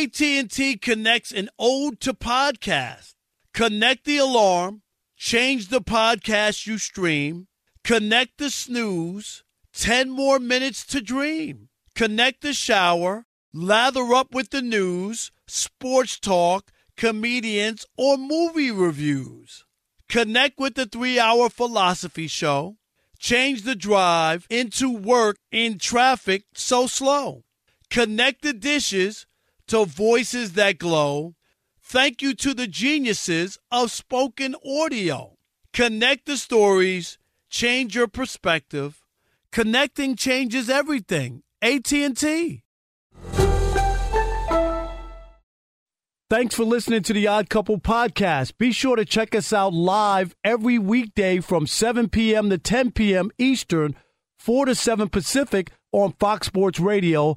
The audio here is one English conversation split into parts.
AT&T connects an ode to podcast. Connect the alarm, change the podcast you stream, connect the snooze, 10 more minutes to dream. Connect the shower, lather up with the news, sports talk, comedians, or movie reviews. Connect with the 3-hour philosophy show. Change the drive into work in traffic so slow. Connect the dishes to voices that glow. Thank you to the geniuses of spoken audio. Connect the stories, change your perspective. Connecting changes everything. AT&T. Thanks for listening to the Odd Couple podcast. Be sure to check us out live every weekday from 7 p.m. to 10 p.m. Eastern, 4 to 7 Pacific on Fox Sports Radio.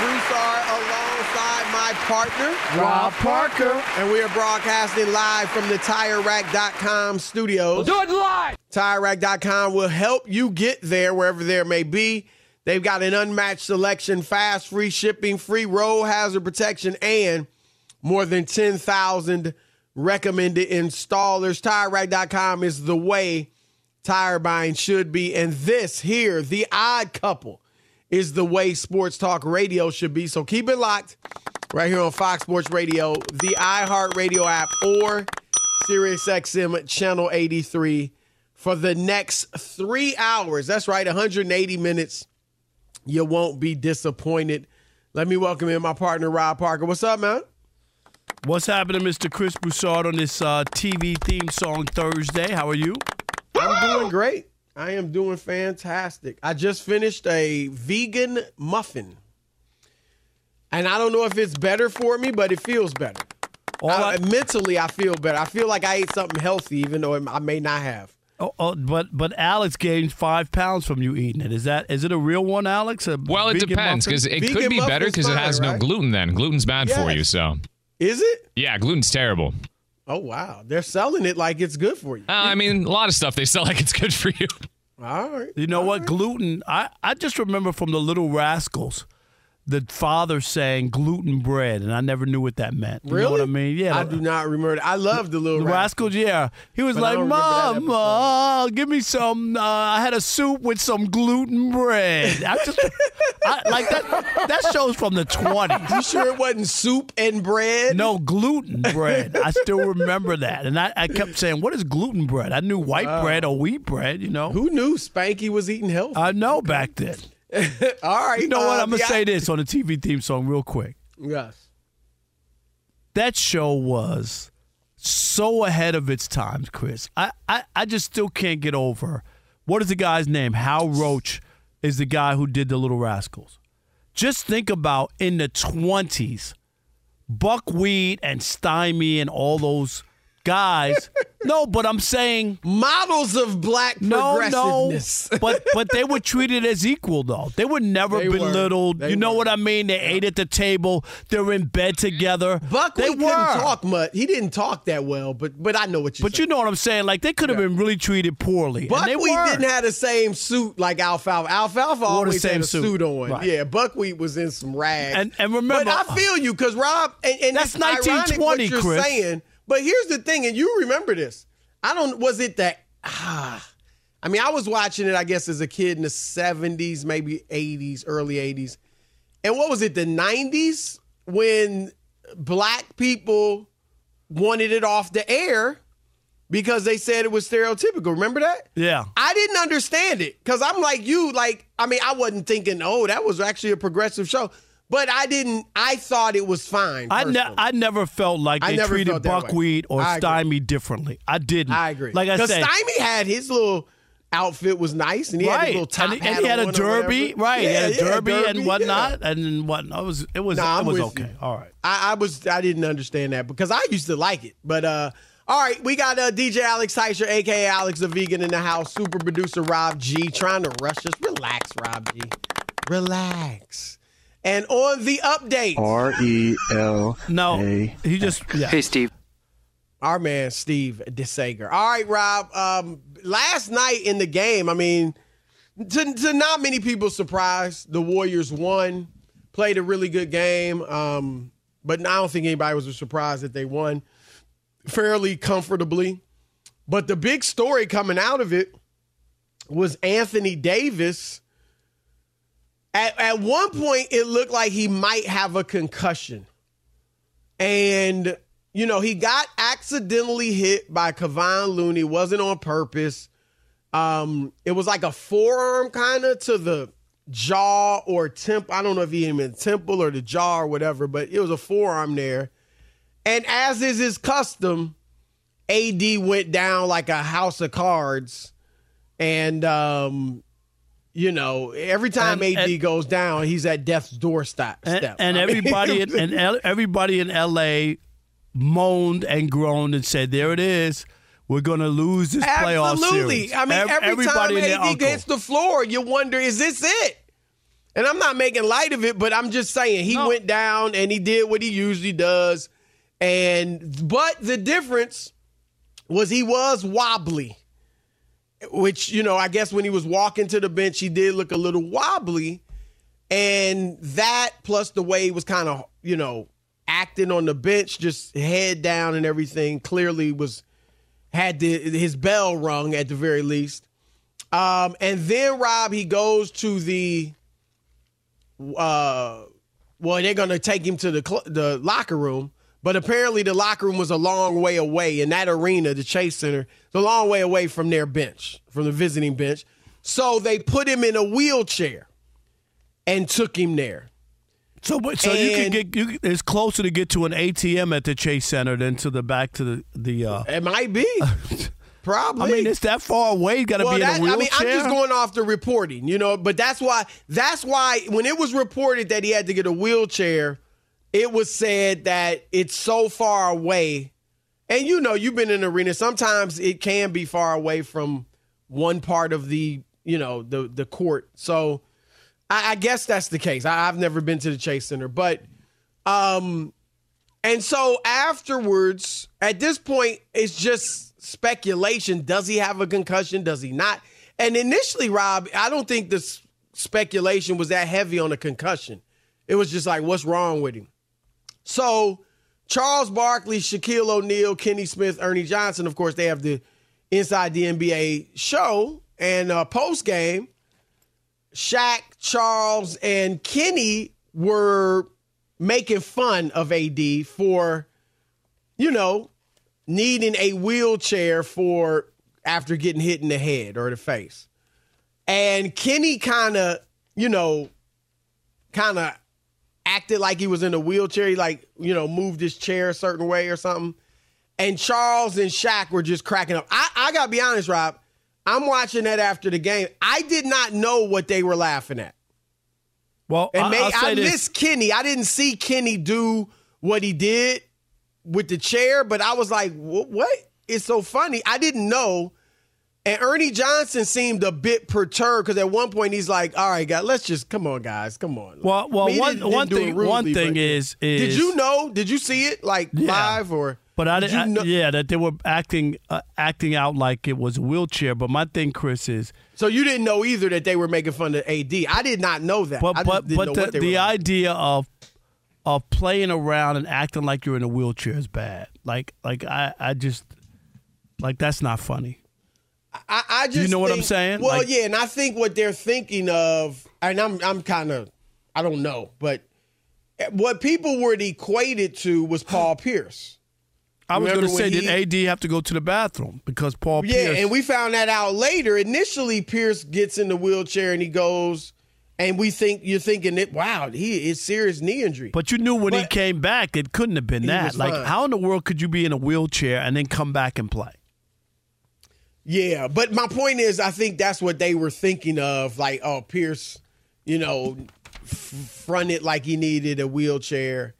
Broussard alongside my partner, Rob Parker. and we are broadcasting live from the TireRack.com studios. Do it live. TireRack.com will help you get there wherever there may be. They've got an unmatched selection, fast, free shipping, free road hazard protection, and more than 10,000 recommended installers. TireRack.com is the way tire buying should be. And this here, the odd couple, is the way sports talk radio should be. So keep it locked right here on Fox Sports Radio, the iHeartRadio app, or SiriusXM channel 83 for the next three hours. That's right, 180 minutes. You won't be disappointed. Let me welcome in my partner, Rob Parker. What's up, man? What's happening, Mr. Chris Broussard, on this uh, TV theme song Thursday? How are you? I'm doing great. I am doing fantastic. I just finished a vegan muffin. And I don't know if it's better for me, but it feels better. All I- I- mentally, I feel better. I feel like I ate something healthy, even though I may not have. Oh, oh, but but Alex gained five pounds from you eating it. Is that is it a real one, Alex? A Well, it depends because it Vegan could be better because it fine, has no right? gluten. Then gluten's bad for you. So Is it? yeah, gluten's terrible. Oh, wow. They're selling it like it's good for you. Uh, I mean, a lot of stuff they sell like it's good for you. All right. You know what? Gluten. I, I just remember from the Little Rascals the father saying gluten bread, and I never knew what that meant. You Really? know what I mean? Yeah. I do not remember. that. I love the little rascal. Rascals, yeah. He was But like, don't remember that "Mom, uh, give me some. Uh, I had a soup with some gluten bread." I just I, like that. That show's from the twenties. You sure it wasn't soup and bread? No gluten bread. I still remember that, and I, I kept saying, "What is gluten bread?" I knew white bread or wheat bread. You know, Who knew Spanky was eating healthy? I know back then. All right. You know what? uh, I'm gonna yeah. say this on the TV theme song real quick. Yes. that show was so ahead of its times, Chris. I, I, I just still can't get over what is the guy's name? Hal Roach is the guy who did the Little Rascals. Just think about in the twenties, Buckwheat and Stymie and all those guys. no, but I'm saying Models of black no, no. progressiveness. But but they were treated as equal though. They were never They belittled. They you know were. what I mean? They ate at the table. They're in bed together. Buckwheat they couldn't talk much. He didn't talk that well, but but I know what you're But you know what I'm saying? Like they could have been really treated poorly. and they Buckwheat were. didn't have the same suit like Alfalfa. Alfalfa always had a suit. suit, on. Right. Yeah, Buckwheat was in some rags. And- and remember- but I uh, feel you because Rob, and, and That's it's ironic 1920, what you're Chris. saying. But here's the thing, and you remember this. I don't. Was it that? Ah, I mean, I was watching it. I guess as a kid in the '70s, maybe '80s, early '80s, and what was it? The '90s when black people wanted it off the air because they said it was stereotypical. Remember that? Yeah. I didn't understand it because I'm like you. Like, I mean, I wasn't thinking, oh, that was actually a progressive show, but I didn't. I thought it was fine. I, ne- I never felt like I they treated. Buckwheat or Stymie differently. I didn't. I agree. Like I said, Stymie had his little outfit was nice, and he had right? his little top and, and he had a derby, right? he had a yeah, derby, and yeah. whatnot, and whatnot. It was it was Nah, it was okay. you. All right. I, I was I didn't understand that because I used to like it. But uh all right, we got uh, DJ Alex Teicher, aka Alex the Vegan, in the house. Super producer Rob G trying to rush us. Relax, Rob G. Relax. And on the update, R E L. No, A. he just yeah. Hey, Steve. our man Steve DeSager. All right, Rob. Um, last night in the game, I mean, to, to not many people's surprise, the Warriors won, played a really good game. Um, but I don't think anybody was surprised that they won fairly comfortably. But the big story coming out of it was Anthony Davis. At, at one point, it looked like he might have a concussion. And, you know, he got accidentally hit by Kevon Looney, wasn't on purpose. Um, it was like a forearm kind of to the jaw or temp. I don't know if he in temple or the jaw or whatever, but it was a forearm there. And as is his custom, AD went down like a house of cards. And um, you know, every time And- AD and- goes down, he's at death's doorstep. and, and mean, everybody in, and everybody in LA moaned and groaned and said, "There it is. We're going to lose this playoff Absolutely. series." I mean, Ev- every time AD uncle. hits the floor, you wonder, is this it? And I'm not making light of it, but I'm just saying he No. went down and he did what he usually does. And but the difference was he was wobbly. Which, you know, I guess when he was walking to the bench, he did look a little wobbly. And that plus the way he was kind of, you know, acting on the bench, just head down and everything, clearly was had the, his bell rung at the very least. Um, and then Rob, he goes to the, uh, well, they're gonna take him to the the locker room, but apparently the locker room was a long way away, and that arena, the Chase Center, is a long way away from their bench, from the visiting bench. So they put him in a wheelchair and took him there. So, but- so you can get you, it's closer to get to an ATM at the Chase Center than to the back to the the. Uh, It might be, probably. I mean, it's that far away. You got to well, be in a wheelchair. I mean, I'm just going off the reporting, you know. But that's why. That's why when it was reported that he had to get a wheelchair, it was said that it's so far away. And you know, you've been in an arena. Sometimes it can be far away from one part of the, you know, the the court. So I, I guess that's the case. I, I've never been to the Chase Center, but um, and so afterwards, at this point, it's just speculation. Does he have a concussion? Does he not? And initially, Rob, I don't think this speculation was that heavy on a concussion. it was just like, what's wrong with him? So Charles Barkley, Shaquille O'Neal, Kenny Smith, Ernie Johnson, of course, they have the Inside the NBA show. And uh, post game, Shaq, Charles, and Kenny were making fun of AD for, you know, needing a wheelchair for after getting hit in the head or the face. And Kenny kind of, you know, kind of acted like he was in a wheelchair. He like, you know, moved his chair a certain way or something. And Charles and Shaq were just cracking up. I, I gotta be honest, Rob. I'm watching that after the game. I did not know what they were laughing at. Well, And I, may, I missed Kenny. I didn't see Kenny do what he did with the chair, but I was like, "Wh- what? It's so funny. I didn't know. And Ernie Johnson seemed a bit perturbed because at one point he's like, "All right, guys, let's just come on, guys, come on." Well, well, I mean, one didn't- didn't one thing, rudely, one thing but- is, Did you know? Did you see it like Yeah. live or? But I did didn't. you know- yeah, that they were acting uh, acting out like it was a wheelchair. But my thing, Chris, is So you didn't know either that they were making fun of AD. I did not know that. but I but but what the, the like. idea of of playing around and acting like you're in a wheelchair is bad. Like like I I just like that's not funny. I, I just you know what I'm saying? Well, Like- yeah, and I think what they're thinking of, and I'm I'm kind of I don't know, but what people were equated to was Paul Pierce. I was going to say, when did AD have to go to the bathroom because Paul Yeah, Pierce? and we found that out later. Initially, Pierce gets in the wheelchair and he goes, and we think you're thinking that wow, he is serious knee injury. But you knew when he came back, it couldn't have been that. Like, fine. how in the world could you be in a wheelchair and then come back and play? Yeah, but my point is, I think that's what they were thinking of. Like, oh, Pierce, you know, fronted like he needed a wheelchair,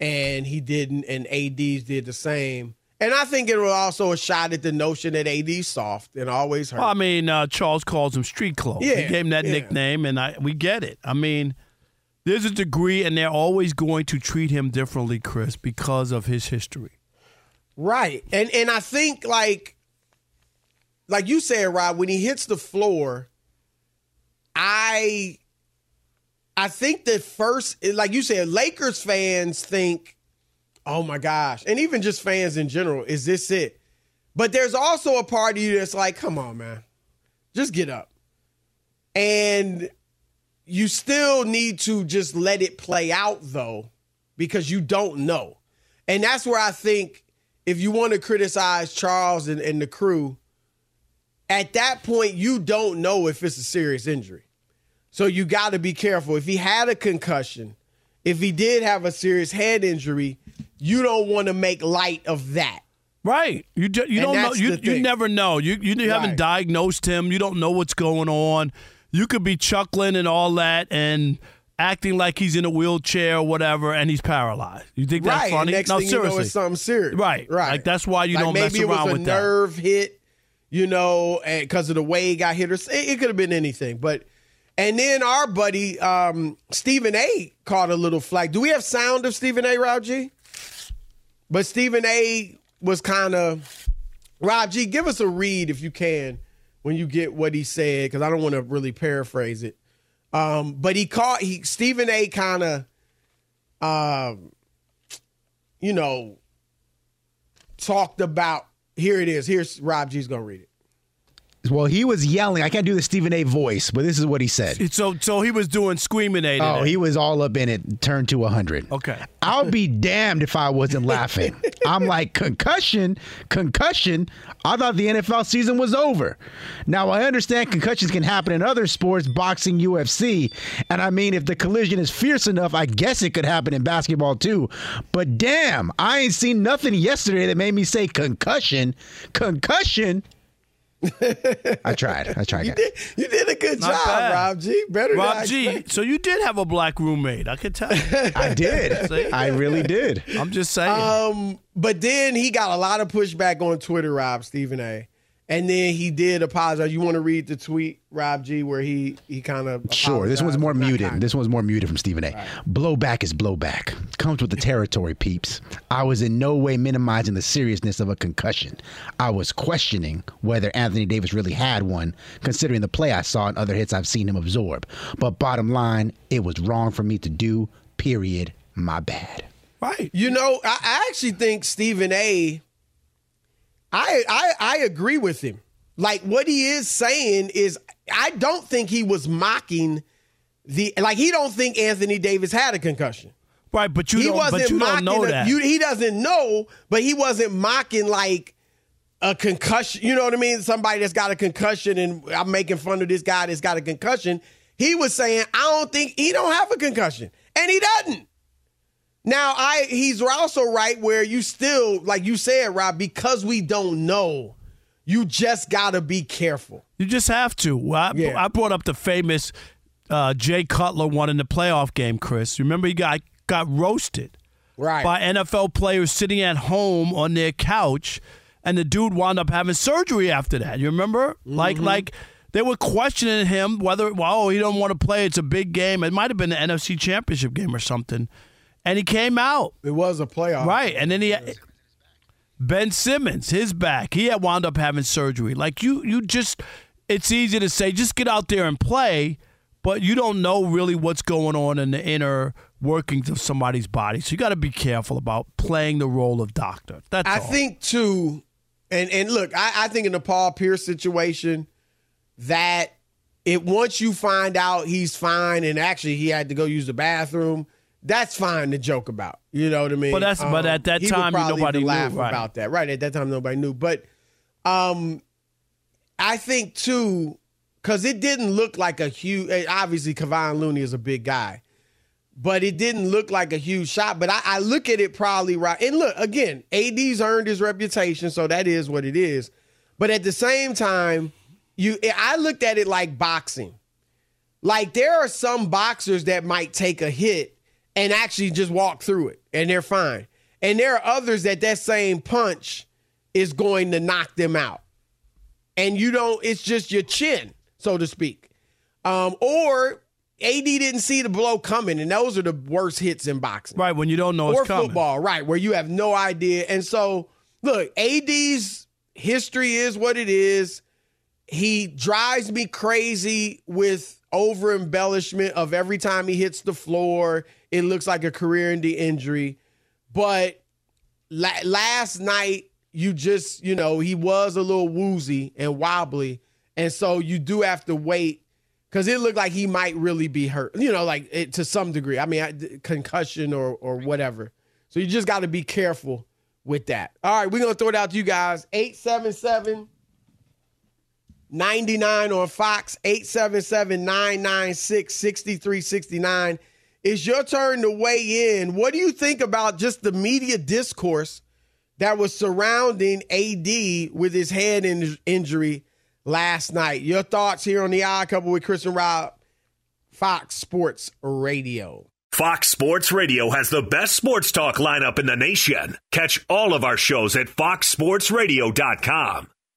and he didn't, and ADs did the same. And I think it was also a shot at the notion that AD's soft and always hurt. Well, I mean, uh, Charles calls him street clothes. Yeah, he gave him that yeah. nickname, and I we get it. I mean, there's a degree, and they're always going to treat him differently, Chris, because of his history. Right. And and I think like like you said, Rob, when he hits the floor, I I think that first like you said, Lakers fans think, oh my gosh, and even just fans in general, is this it? But there's also a part of you that's like, come on, man. Just get up. And you still need to just let it play out though, because you don't know. And that's where I think if you want to criticize Charles and, and the crew, at that point, you don't know if it's a serious injury. So you got to be careful. If he had a concussion, if he did have a serious head injury, you don't want to make light of that. Right. You ju- you And don't know. You you never know. You you haven't Right. diagnosed him. You don't know what's going on. You could be chuckling and all that and acting like he's in a wheelchair or whatever, and he's paralyzed. You think that's funny? Next no, thing seriously. you know, it's something serious. Right. Right. Like, that's why you Like, don't maybe mess it was around a with that. nerve hit, you know, because of the way he got hit, or it, it could have been anything. But and then our buddy um, Stephen A. caught a little flag. Do we have sound of Stephen A. Rob G? But Stephen A. was kind of Rob G. Give us a read if you can when you get what he said, because I don't want to really paraphrase it. Um, but he caught he Stephen A. kind of, um, you know, talked about. Here it is. Here's Rob G's gonna read it. Well, he was yelling. I can't do the Stephen A. voice, but this is what he said. So so he was doing screaming at Oh, he was all up in it, turned to 100. Okay. I'll be damned if I wasn't laughing. I'm like, concussion, concussion. I thought the NFL season was over. Now, I understand concussions can happen in other sports, boxing, UFC. And I mean, if the collision is fierce enough, I guess it could happen in basketball too. But damn, I ain't seen nothing yesterday that made me say concussion. Concussion. I tried. I tried. guys. You did a good Not job, bad. Rob G. Better than I Rob G. expected. So you did have a black roommate. I could tell. I did. See? I really did. I'm just saying. Um, but then he got a lot of pushback on Twitter, Rob Stephen A. And then he did apologize. You want to read the tweet, Rob G, where he he kind of Sure, this one's more muted. This one's more muted from Stephen A. Blowback is blowback. Comes with the territory, peeps. I was in no way minimizing the seriousness of a concussion. I was questioning whether Anthony Davis really had one, considering the play I saw and other hits I've seen him absorb. But bottom line, it was wrong for me to do. Period. My bad. Right. You know, I, I actually think Stephen A. I, I I agree with him. Like what he is saying is, I don't think he was mocking the like. He don't think Anthony Davis had a concussion. Right, but you he don't. wasn't But you don't mocking. know a- that. you- he doesn't know, but he wasn't mocking like a concussion. You know what I mean? Somebody that's got a concussion, and I'm making fun of this guy that's got a concussion. He was saying, I don't think he don't have a concussion, and he doesn't. Now, I he's also right where you still, like you said, Rob, because we don't know, you just gotta be careful. You just have to. I, Yeah. I brought up the famous uh, Jay Cutler one in the playoff game, Chris. Remember, he got, got roasted Right. by NFL players sitting at home on their couch, and the dude wound up having surgery after that. You remember? Like, Mm-hmm. like they were questioning him whether, well, oh, he don't want to play. It's a big game. It might have been the NFC Championship game or something, and he came out. It was a playoff. Right, and then he Ben Simmons, his back, he had wound up having surgery. Like you, you just, it's easy to say just get out there and play, but you don't know really what's going on in the inner workings of somebody's body. So you got to be careful about playing the role of doctor. That's I all. think too, and and look, I, I think in the Paul Pierce situation, that it once you find out he's fine and actually he had to go use the bathroom, that's fine to joke about. You know what I mean? But that's- but at that he would time, nobody knew, laugh right. about that. Right at that time, nobody knew. But um, I think too, because it didn't look like a huge. eh, Obviously, Kevon Looney is a big guy but it didn't look like a huge shot. But I, I look at it probably right. And look, again, AD's earned his reputation, so that is what it is. But at the same time, you I looked at it like boxing. Like there are some boxers that might take a hit and actually just walk through it and they're fine. And there are others that that same punch is going to knock them out. And you don't it's just your chin, so to speak. Um, or AD didn't see the blow coming, and those are the worst hits in boxing. right when you don't know or it's coming. Or football, right, where you have no idea. And so, look, AD's history is what it is. He drives me crazy with over embellishment of every time he hits the floor, it looks like a career ending injury. But la- last night, you just, you know, he was a little woozy and wobbly. And so you do have to wait because it looked like he might really be hurt, you know, like it, to some degree. I mean, I- concussion or, or whatever. So you just got to be careful with that. All right, we're going to throw it out to you guys. 877 99 on Fox, 877 996 6369. It's your turn to weigh in. What do you think about just the media discourse that was surrounding AD with his head in- injury last night? Your thoughts here on the Odd Couple with Chris and Rob, Fox Sports Radio. Fox Sports Radio has the best sports talk lineup in the nation. Catch all of our shows at foxsportsradio.com.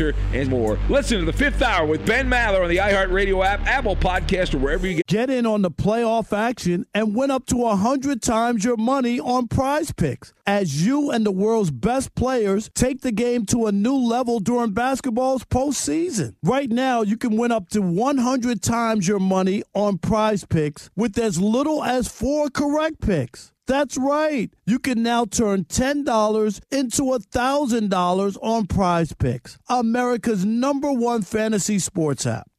and more. Listen to the fifth hour with Ben Maller on the iHeartRadio app, Apple Podcast, or wherever you get. Get in on the playoff action and win up to 100 times your money on prize picks as you and the world's best players take the game to a new level during basketball's postseason. Right now, you can win up to 100 times your money on prize picks with as little as four correct picks. That's right. You can now turn $10 into $1,000 on prize picks, America's number one fantasy sports app.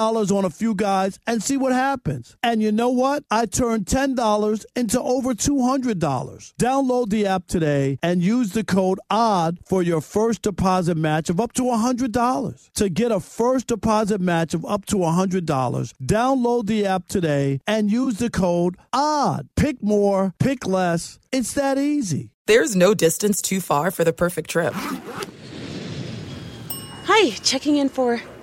$10 on a few guys and see what happens. And you know what? I turned $10 into over $200. Download the app today and use the code ODD for your first deposit match of up to $100. To get a first deposit match of up to $100, download the app today and use the code ODD. Pick more, pick less. It's that easy. There's no distance too far for the perfect trip. Hi, checking in for.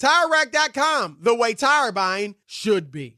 TireRack.com, the way tire buying should be.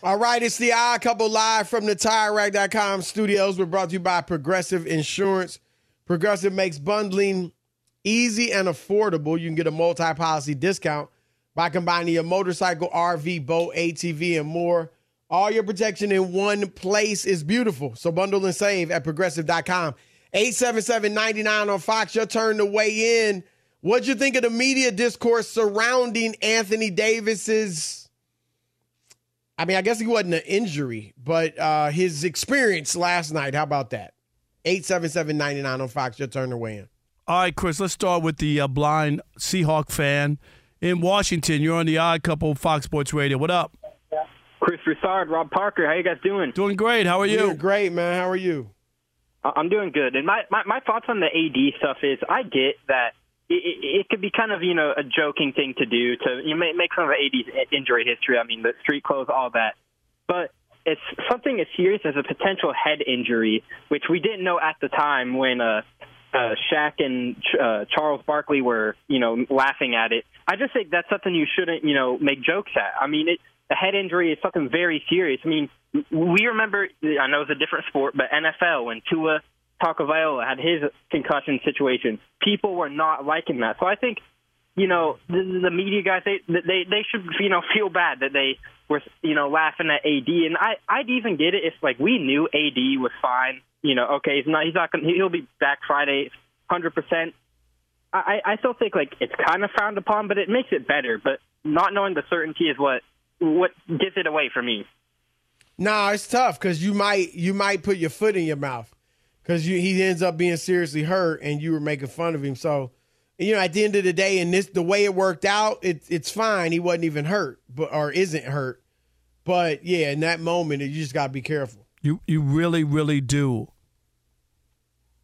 All right, it's the Odd Couple live from the TireRack.com studios. We're brought to you by Progressive Insurance. Progressive makes bundling easy and affordable. You can get a multi-policy discount by combining your motorcycle, RV, boat, ATV, and more. All your protection in one place is beautiful. So bundle and save at progressive.com. 877-99 on Fox. Your turn to weigh in. What'd you think of the media discourse surrounding Anthony Davis's I mean, I guess he wasn't an injury, but uh, his experience last night. How about that? 877-99 on Fox. Your turn to weigh in. All right, Chris, let's start with the uh, blind Seahawk fan in Washington. You're on the Odd Couple Fox Sports Radio. What up? Chris Broussard, Rob Parker. How you guys doing? Doing great. How are you? You're great, man. How are you? I'm doing good. And my, my, my thoughts on the AD stuff is I get that it, it, could be kind of, you know, a joking thing to do to you know, make fun of AD's injury history. I mean, the street clothes, all that. But it's something as serious as a potential head injury, which we didn't know at the time when uh, uh, Shaq and uh, Charles Barkley were, you know, laughing at it. I just think that's something you shouldn't, you know, make jokes at. I mean, it, a head injury is something very serious. I mean, we remember, I know it's a different sport, but NFL when Tua Tagovailoa had his concussion situation, people were not liking that. So I think, you know, the, the media guys they they they should you know feel bad that they were you know laughing at AD, and I I'd even get it if like we knew AD was fine. You know, okay, he's not he's not gonna he'll be back Friday, hundred percent. I I still think like it's kind of frowned upon, but it makes it better. But not knowing the certainty is what what gets it away from me. No, nah, it's tough because you might you might put your foot in your mouth because he ends up being seriously hurt and you were making fun of him. So, you know, at the end of the day, and this the way it worked out, it, it's fine. He wasn't even hurt, but or isn't hurt. But yeah, in that moment, you just got to be careful. You you really really do.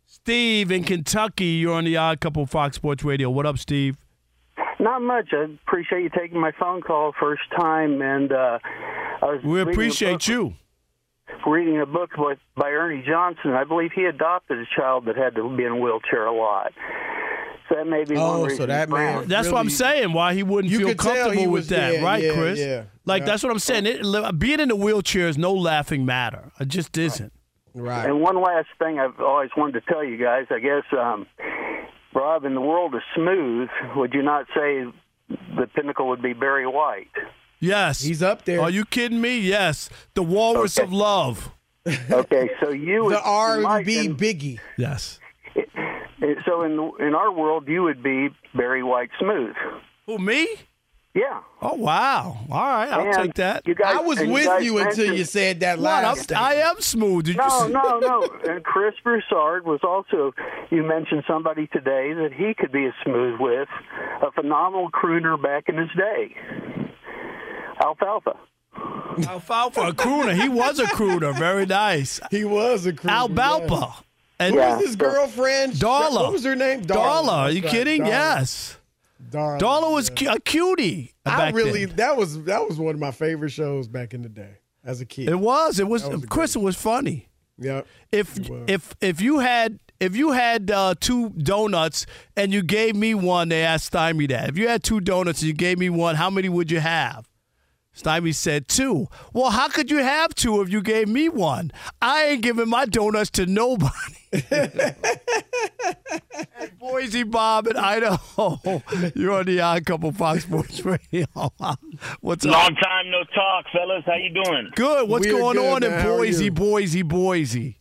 Steve in Kentucky, you're on the Odd Couple Fox Sports Radio. What up, Steve? Not much. I appreciate you taking my phone call first time, and uh, I was We appreciate book- you. Reading a book by, by Ernie Johnson. I believe he adopted a child that had to be in a wheelchair a lot. So that may be one Oh, reason. so that man. Brown- That's what I'm saying. Why he wouldn't You feel could tell comfortable he with was- that, yeah, right, yeah, Chris? yeah, like yeah. that's what I'm saying. It, being in a wheelchair is no laughing matter. It just isn't. Right. And one last thing I've always wanted to tell you guys, I guess, um, Rob, in the world of smooth, would you not say the pinnacle would be Barry White? Yes, he's up there. Are you kidding me? Yes, the Walrus of Love. Okay, so you The R and B Biggie. Yes. So in in our world, you would be Barry White Smooth. Who me? Yeah. Oh wow! All right, I'll And take that. you guys- I was and you with you until you said that What? last. I'm, I am smooth. Did No, see- no, no. And Chris Broussard was also. You mentioned somebody today that he could be a smooth with, a phenomenal crooner back in his day. Alfalfa. Alfalfa, a crooner. He was a crooner. Very nice. He was a crooner. Albalpa. And Who was his girlfriend? Darla. What was her name? Darla. Are you right, kidding? Darla. Yes. Darla. Darla was cu- a cutie. I really then. that was that was one of my favorite shows back in the day as a kid. It was. It was. That was Chris, it was funny. Yeah. If if if you had if you had uh, two donuts and you gave me one, they asked Stymie that. If you had two donuts and you gave me one, how many would you have? Stymie said two. Well, how could you have two if you gave me one? I ain't giving my donuts to nobody. hey, Boise Bob in Idaho. You're on the Odd Couple Fox Sports Radio. What's up? Long time no talk, fellas. How you doing? Good. What's We're going good, on man. in Boise. Boise, Boise?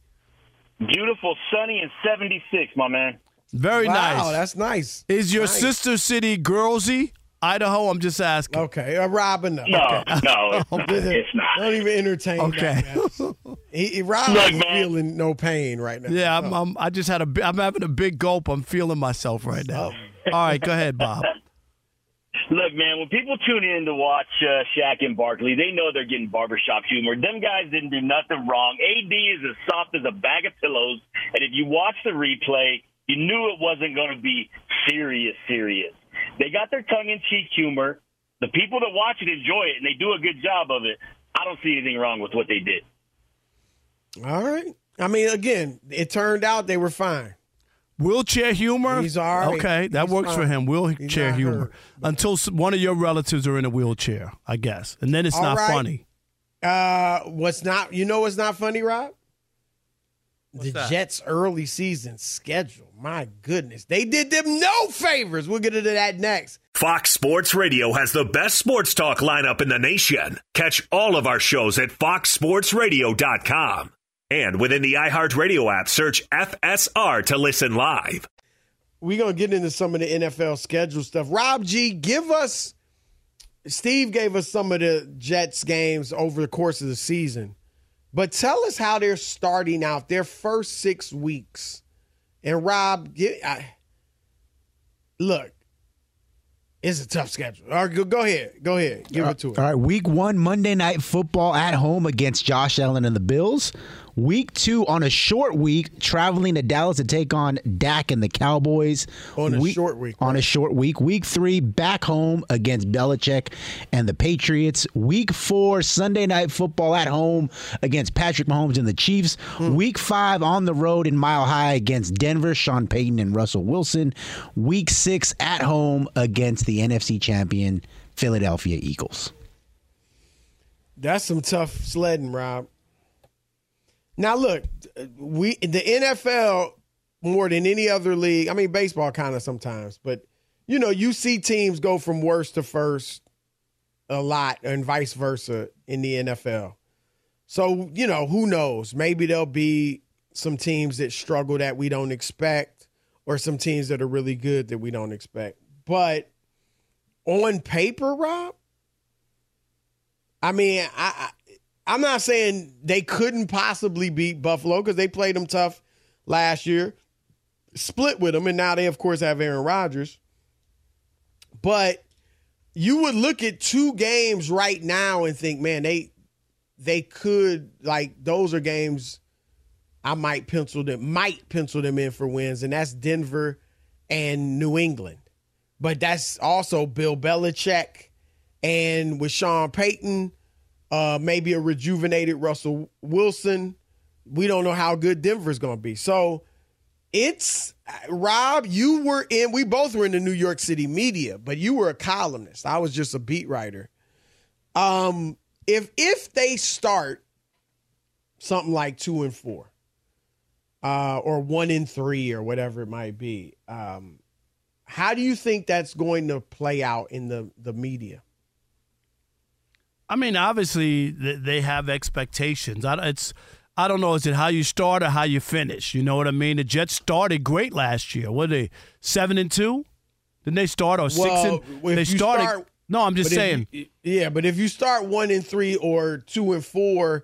Beautiful, sunny, and 76, my man. Very Wow, nice. Wow, that's nice. Is your Nice. sister city Girlsy, Idaho? I'm just asking. Okay, uh, Robin. No, No, no, it's not. It's not. Don't even entertain. Okay. That mess. he, he, Robin's Look, man. feeling no pain right now. Yeah, I'm, I'm, I just had a. bi- I'm having a big gulp. I'm feeling myself right now. Oh. All right, go ahead, Bob. Look, man, when people tune in to watch uh, Shaq and Barkley, they know they're getting barbershop humor. Them guys didn't do nothing wrong. AD is as soft as a bag of pillows, and if you watch the replay, you knew it wasn't going to be serious, serious. They got their tongue-in-cheek humor. The people that watch it enjoy it, and they do a good job of it. I don't see anything wrong with what they did. All right. I mean, again, it turned out they were fine. Wheelchair humor. He's all right. Okay, that He's works for him. Wheelchair not humor hurt, until one of your relatives are in a wheelchair, I guess, and then it's All not right. funny. Uh, what's not? You know what's not funny, Rob? The that? Jets' early season schedule. My goodness, they did them no favors. We'll get into that next. Fox Sports Radio has the best sports talk lineup in the nation. Catch all of our shows at foxsportsradio.com. And within the iHeartRadio app, search FSR to listen live. We're gonna get into some of the NFL schedule stuff. Rob G, give us. Steve gave us some of the Jets games over the course of the season, but tell us how they're starting out their first six weeks. And Rob, get, I, look, it's a tough schedule. All right, go, go ahead, go ahead, give it uh, to us. All right, week one, Monday night football at home against Josh Allen and the Bills. Week two, on a short week, traveling to Dallas to take on Dak and the Cowboys. On a short week, On a short week. Week three, back home against Belichick and the Patriots. Week four, Sunday night football at home against Patrick Mahomes and the Chiefs. Hmm. Week five, on the road in Mile High against Denver, Sean Payton and Russell Wilson. Week six, at home against the NFC champion Philadelphia Eagles. That's some tough sledding, Rob. Now look, we the NFL more than any other league. I mean, baseball kind of sometimes, but you know, you see teams go from worst to first a lot, and vice versa in the NFL. So you know, who knows? Maybe there'll be some teams that struggle that we don't expect, or some teams that are really good that we don't expect. But on paper, Rob, I mean, I, I I'm not saying they couldn't possibly beat Buffalo because they played them tough last year, split with them, and now they of course have Aaron Rodgers. But you would look at two games right now and think, man, they they could like those are games I might pencil them might pencil them in for wins, and that's Denver and New England. But that's also Bill Belichick and with Sean Payton, uh, maybe a rejuvenated Russell Wilson. We don't know how good Denver's going to be. So it's Rob. You were in. We both were in the New York City media, but you were a columnist. I was just a beat writer. Um, if if they start something like two and four, uh, or one in three, or whatever it might be, um, how do you think that's going to play out in the the media? I mean, obviously they have expectations. It's I don't know. Is it how you start or how you finish? You know what I mean? The Jets started great last year. What they seven and two? Didn't they start or six well, and they started? Start, no, I'm just saying. You, yeah, but if you start one and three or two and four,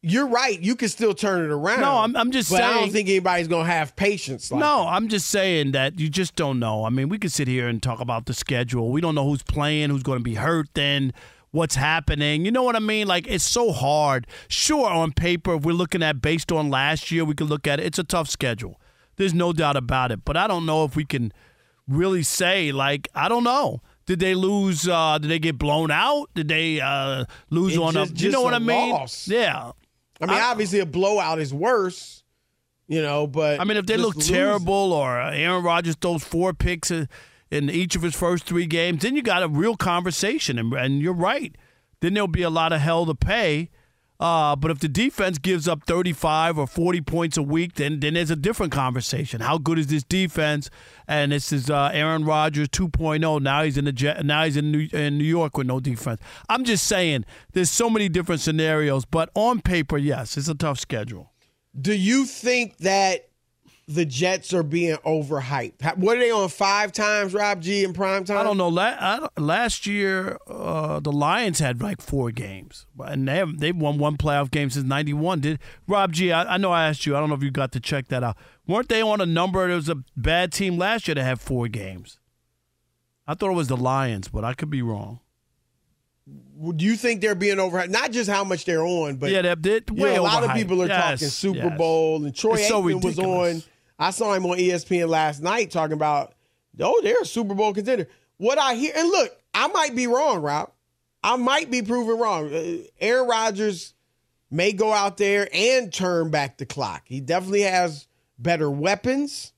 you're right. You can still turn it around. No, I'm, I'm just but saying. I don't think anybody's gonna have patience. Like no, that. I'm just saying that you just don't know. I mean, we could sit here and talk about the schedule. We don't know who's playing, who's going to be hurt. Then what's happening. You know what I mean? Like it's so hard. Sure, on paper, if we're looking at based on last year, we could look at it. It's a tough schedule. There's no doubt about it. But I don't know if we can really say like I don't know. Did they lose? Uh, did they get blown out? Did they uh, lose It on just- a? You know what I mean? loss. Yeah. I mean, obviously a blowout is worse, you know. But I mean, if they look terrible or Aaron Rodgers throws four picks in in each of his first three games, then you got a real conversation. And, and you're right. Then there'll be a lot of hell to pay. Uh, but if the defense gives up 35 or 40 points a week, then then there's a different conversation. How good is this defense? And this is uh, Aaron Rodgers 2.0. Now he's in the now he's in New, in New York with no defense. I'm just saying, there's so many different scenarios. But on paper, yes, it's a tough schedule. Do you think that the Jets are being overhyped? What are they on five times, Rob G, in prime time? I don't know. La- I, last year, uh, the Lions had like four games, and they have, they've won one playoff game since '91. Did Rob G? I, I know I asked you. I don't know if you got to check that out. Weren't they on a number? There was a bad team last year to have four games. I thought it was the Lions, but I could be wrong. Do you think they're being overhyped? Not just how much they're on, but yeah, they're, they're you know, a lot of people are Yes, talking Super yes. Bowl, and Troy It's so Aikman was on. I saw him on ESPN last night talking about, oh, they're a Super Bowl contender. What I hear, and look, I might be wrong, Rob. I might be proven wrong. Uh, Aaron Rodgers may go out there and turn back the clock. He definitely has better weapons.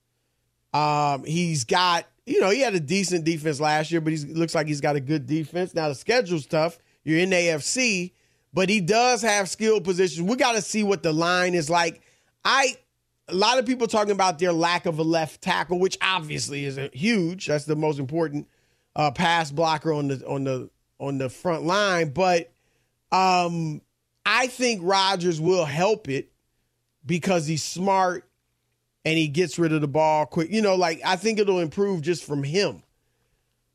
Um, he's got, you know, he had a decent defense last year, but he looks like he's got a good defense. Now the schedule's tough. You're in AFC, but he does have skill positions. We got to see what the line is like. I a lot of people talking about their lack of a left tackle, which obviously is huge. That's the most important uh, pass blocker on the on the on the front line. But um, I think Rodgers will help it because he's smart and he gets rid of the ball quick. You know, like I think it'll improve just from him.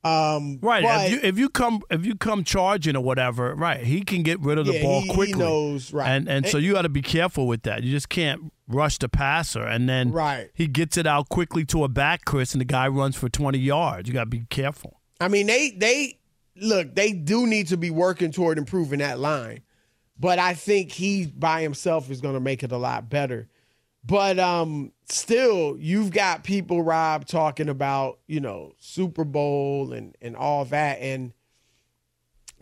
Um, Right. but- if you if you come if you come charging or whatever, right, he can get rid of the Yeah, ball he- he quickly. knows, right. And and so you got to be careful with that. You just can't rush the passer, and then Right. he gets it out quickly to a back, Chris, and the guy runs for twenty yards. You got to be careful. I mean, they they look, they do need to be working toward improving that line. But I think he by himself is going to make it a lot better. But um still, you've got people Rob talking about, you know, Super Bowl and and all that and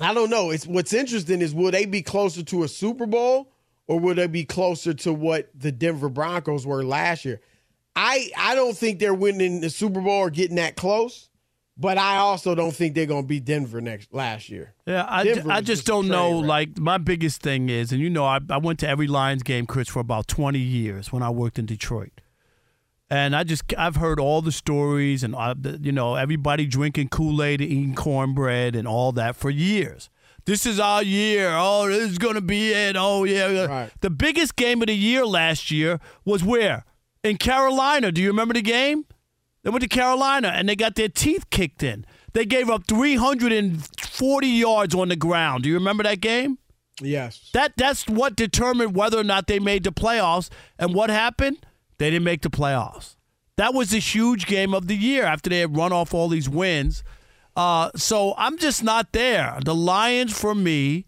I don't know. It's what's interesting is will they be closer to a Super Bowl or will they be closer to what the Denver Broncos were last year? I I don't think they're winning the Super Bowl or getting that close, but I also don't think they're going to be Denver next last year. Yeah, I, I just just don't know. wreck. Like my biggest thing is, and you know, I, I went to every Lions game, Chris, for about twenty years when I worked in Detroit, and I just I've heard all the stories, and uh, I, you know, everybody drinking Kool Aid and eating cornbread and all that for years. This is our year. Oh, this is gonna be it. Oh yeah. The biggest game of the year last year was where in Carolina. Do you remember the game? They went to Carolina and they got their teeth kicked in. They gave up 340 yards on the ground. Do you remember that game? Yes. That that's what determined whether or not they made the playoffs. And what happened? They didn't make the playoffs. That was a huge game of the year after they had run off all these wins. Uh, so I'm just not there. The Lions, for me,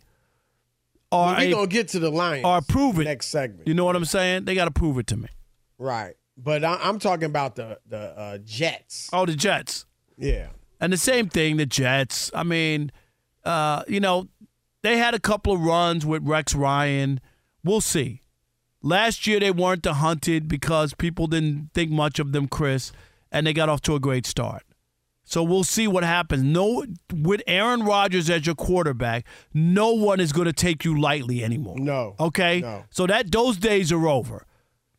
are Well, we gonna get to the Lions. Are prove it. next segment. You know what I'm saying? They got to prove it to me. Right. But I, I'm talking about the the uh, Jets. Oh, the Jets. Yeah. And the same thing, the Jets. I mean, uh, you know, they had a couple of runs with Rex Ryan. We'll see. Last year they weren't the hunted because people didn't think much of them, Chris, and they got off to a great start. So we'll see what happens. No, with Aaron Rodgers as your quarterback, no one is going to take you lightly anymore. No. Okay. No. So that those days are over.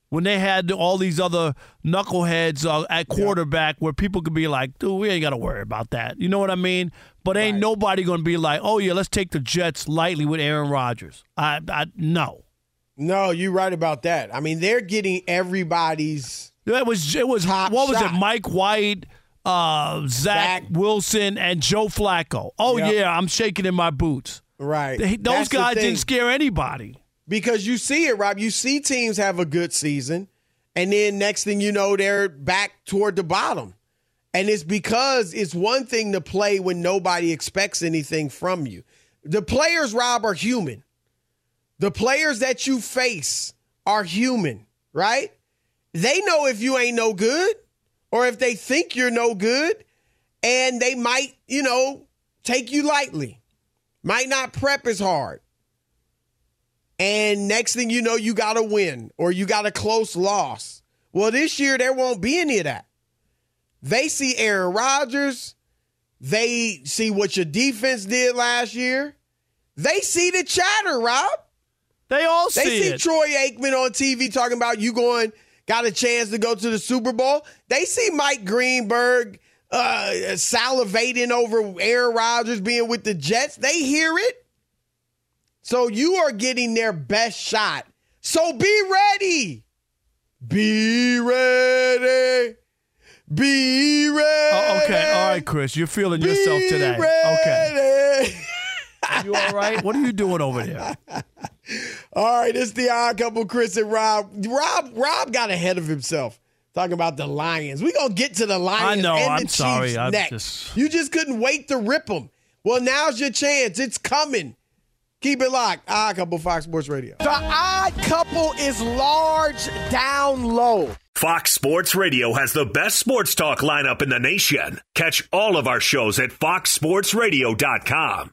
When they had all these other knuckleheads uh, at quarterback, where people could be like, "Dude, we ain't got to worry about that." You know what I mean? But ain't nobody going to be like, "Oh yeah, let's take the Jets lightly with Aaron Rodgers." I, I no. No, you're right about that. I mean, they're getting everybody's. It was it was Top what was shot. it? Mike White, uh, Zach, Wilson, and Joe Flacco. Oh Yep. yeah, I'm shaking in my boots. Right. They- those That's guys didn't scare anybody. because you see it, Rob. You see teams have a good season, and then next thing you know, they're back toward the bottom. And it's because it's one thing to play when nobody expects anything from you. The players, Rob, are human. The players that you face are human, right? They know if you ain't no good or if they think you're no good, and they might, you know, take you lightly, might not prep as hard. And next thing you know, you got a win or you got a close loss. Well, this year, there won't be any of that. They see Aaron Rodgers. They see what your defense did last year. They see the chatter, Rob. They all see They see it. Troy Aikman on TV talking about you going, got a chance to go to the Super Bowl. They see Mike Greenberg uh, salivating over Aaron Rodgers being with the Jets. They hear it. So you are getting their best shot. So be ready. Be ready. Be ready. Oh, okay, all right, Chris, you're feeling yourself Be today. Okay, ready. you all right? What are you doing over there? All right, it's the odd couple, Chris and Rob. Rob Rob got ahead of himself talking about the Lions. We gonna get to the Lions. I know, And the I'm Chiefs sorry, I'm next. just- You just couldn't wait to rip them. Well, now's your chance. It's coming. Keep it locked. Odd couple, Fox Sports Radio. The odd couple is large down low. Fox Sports Radio has the best sports talk lineup in the nation. Catch all of our shows at foxsportsradio.com.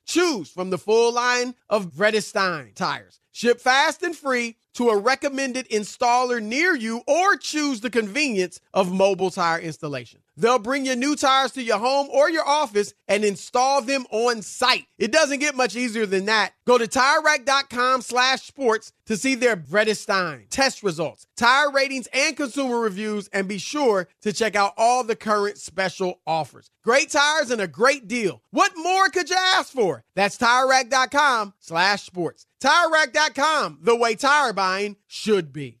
Choose from the full line of Vredestein tires. Ship fast and free to a recommended installer near you or choose the convenience of mobile tire installation. They'll bring your new tires to your home or your office and install them on site. It doesn't get much easier than that. Go to TireRack.com slash sports to see their Vredestein test results, tire ratings, and consumer reviews, and be sure to check out all the current special offers. Great tires and a great deal. What more could you ask for? That's TireRack.com slash sports. TireRack.com, the way tire buying should be.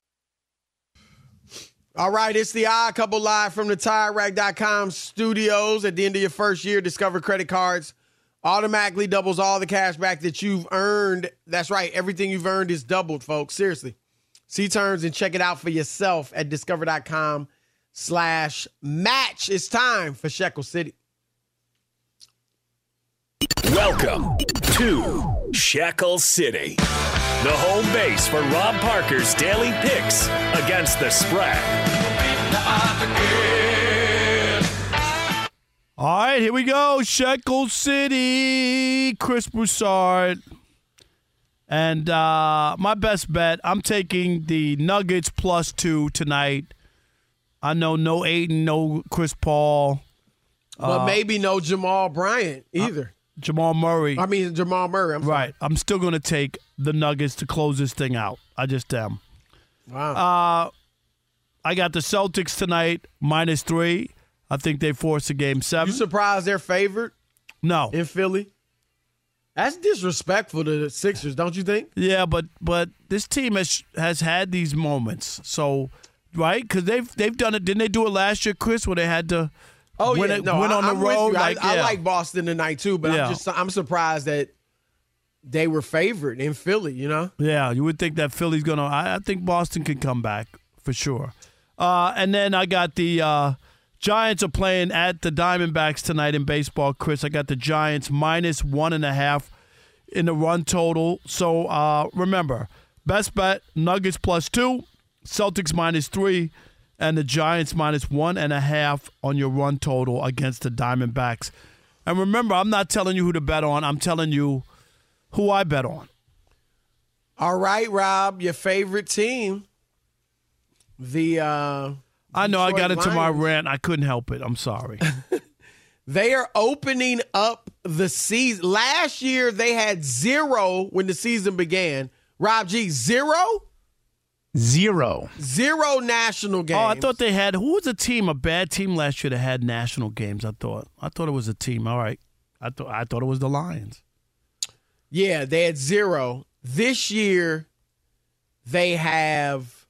All right, it's the odd couple live from the TireRack.com studios. At the end of your first year, Discover credit cards automatically doubles all the cash back that you've earned. That's right, everything you've earned is doubled, folks. Seriously. See terms and check it out for yourself at discover.com slash match. It's time for Shekel City. Welcome to Shekel City, the home base for Rob Parker's daily picks against the spread. All right, here we go. Shekel City, Chris Broussard. And uh, my best bet, I'm taking the Nuggets plus two tonight. I know no Ayton, no Chris Paul. But maybe no Jamal Bryant either. Jamal Murray. I mean, Jamal Murray. I'm right. I'm still going to take the Nuggets to close this thing out. I just am. Wow. Uh, I got the Celtics tonight, minus three. I think they force a game seven. You surprised they're favored no. in Philly? That's disrespectful to the Sixers, don't you think? Yeah, but but this team has has had these moments. So, right? Because they've they've done it. Didn't they do it last year, Chris, where they had to Oh win, yeah, no, win I, on the I'm road? Like, I, I like Boston tonight too, but Yeah. I'm just I'm surprised that they were favored in Philly. You know, Yeah, you would think that Philly's gonna. I, I think Boston can come back for sure. Uh, and then I got the uh, Giants are playing at the Diamondbacks tonight in baseball. Chris, I got the Giants minus one and a half in the run total. So uh, remember, best bet Nuggets plus two, Celtics minus three, and the Giants minus one and a half on your run total against the Diamondbacks. And remember, I'm not telling you who to bet on. I'm telling you who I bet on. all right, Rob, your favorite team, the uh, I know I got into my Lions. rant. I couldn't help it. I'm sorry. They are opening up the season. Last year they had zero when the season began. Rob G, zero, Zero. zero national games. oh, I thought they had who was a team, a bad team last year that had national games. I thought. I thought it was a team. All right. I thought I thought it was the Lions. Yeah, they had zero. This year, they have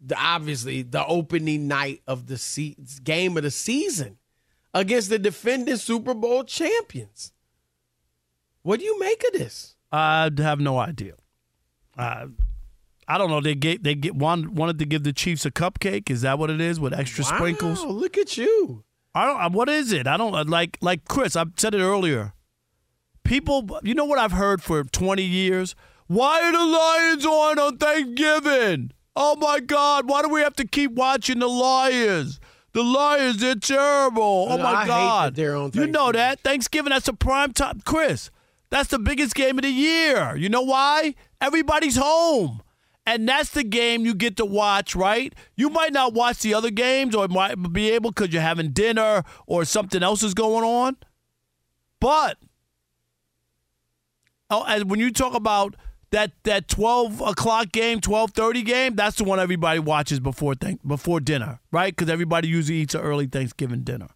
the obviously the opening night of the se- game of the season against the defending Super Bowl champions. What do you make of this? I have no idea. Uh, I don't know. They get they get one wanted to give the Chiefs a cupcake. Is that what it is with extra sprinkles? Wow, look at you. I don't. uh, What is it? I don't uh, like. Like Chris, I said it earlier. People, you know what I've heard for twenty years. Why are the Lions on on Thanksgiving? Oh my God! Why do we have to keep watching the Lions? The Lions, they're terrible. Oh my I hate God! they're on you know that Thanksgiving. That's a prime time, Chris. That's the biggest game of the year. You know why? Everybody's home. And that's the game you get to watch, right? You might not watch the other games or might be able because you're having dinner or something else is going on. But oh, and when you talk about that that twelve o'clock game, twelve thirty game, that's the one everybody watches before th- before dinner, right? Because everybody usually eats an early Thanksgiving dinner.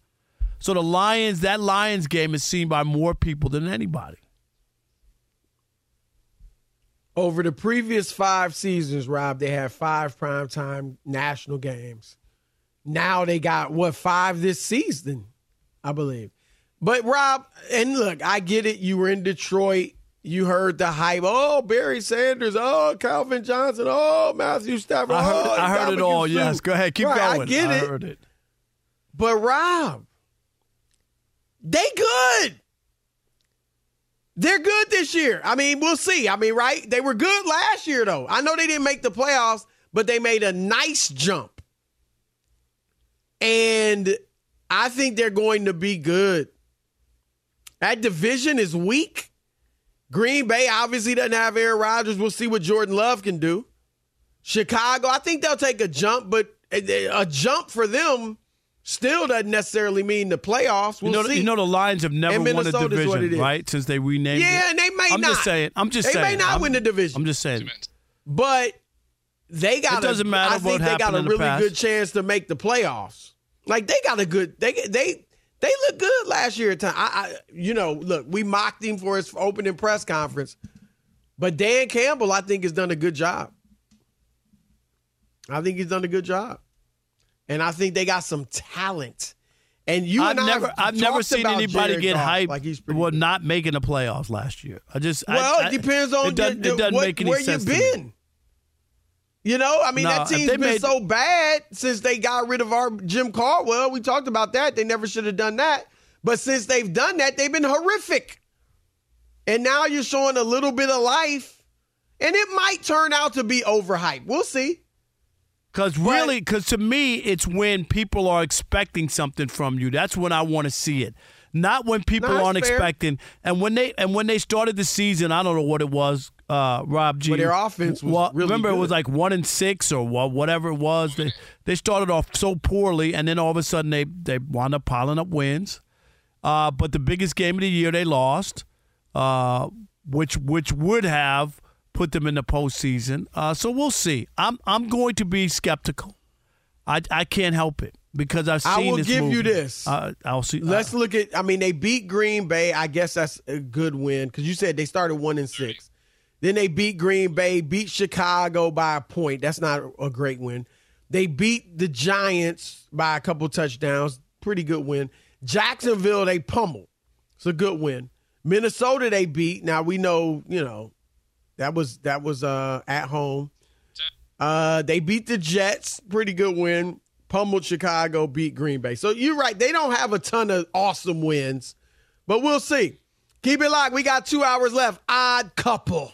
So the Lions, that Lions game is seen by more people than anybody. Over the previous five seasons, Rob, they had five primetime national games. Now they got what five this season, I believe. But Rob, and look, I get it. You were in Detroit. You heard the hype. Oh, Barry Sanders. Oh, Calvin Johnson. Oh, Matthew Stafford. I heard, oh, I heard it all. Suh. Yes, go ahead, keep Right, going. I get it. heard it. But Rob, They good. They're good this year. I mean, we'll see. I mean, right? They were good last year, though. I know they didn't make the playoffs, but they made a nice jump. And I think they're going to be good. That division is weak. Green Bay obviously doesn't have Aaron Rodgers. We'll see what Jordan Love can do. Chicago, I think they'll take a jump, but a, jump for them still doesn't necessarily mean the playoffs. We'll you know, see. you know the Lions have never And won a Minnesota's what it division, right? Since they renamed it. Yeah, and they may I'm not. just saying. I'm just They saying. may not I'm- win the division. I'm just saying. But they got. It doesn't a, matter I think they got a really good chance to make the playoffs. Like they got a good. They they they look good last year. At time, I, I you know look, we mocked him for his opening press conference, but Dan Campbell, I think, has done a good job. I think he's done a good job, and I think they got some talent. And you I've and I never, have I've never seen anybody Jared get Goff hyped like he's well not making the playoffs last year. I just I- Well, I- it depends on it doesn't, the- it doesn't what- make any where sense you've been. You know, I mean, No, that team's been made- so bad since they got rid of our Jim Caldwell. We talked about that. They never should have done that. But since they've done that, they've been horrific. And now you're showing a little bit of life. And it might turn out to be overhyped. We'll see. Because really, because to me, it's when people are expecting something from you. That's when I want to see it. Not when people No, aren't fair. expecting. And when they and when they started the season, I don't know what it was. Uh, Rob G. But their offense was Well, really remember it was like one and six or whatever it was. They they started off so poorly, and then all of a sudden they they wound up piling up wins. Uh, but the biggest game of the year they lost, uh, which which would have put them in the postseason. Uh, so we'll see. I'm I'm going to be skeptical. I I can't help it because I've seen. I will give you this. Uh, I'll see. Let's look at. I mean, they beat Green Bay. I guess that's a good win because you said they started one and six. Then they beat Green Bay, beat Chicago by a point. That's not a great win. They beat the Giants by a couple touchdowns. Pretty good win. Jacksonville they pummeled. It's a good win. Minnesota they beat. Now we know, you know, that was that was uh at home. Uh they beat the Jets, pretty good win. Pummeled Chicago, beat Green Bay. So you're right, they don't have a ton of awesome wins, but we'll see. Keep it locked. We got two hours left. Odd couple.